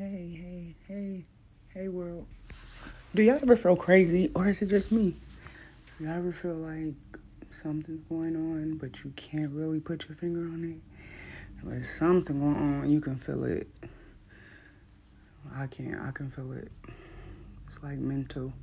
Hey, hey, hey, hey, world. Do y'all ever feel crazy, or is it just me? Do y'all ever feel like something's going on, but you can't really put your finger on it? There's something going on, you can feel it. I can't, I can feel it. It's like mental.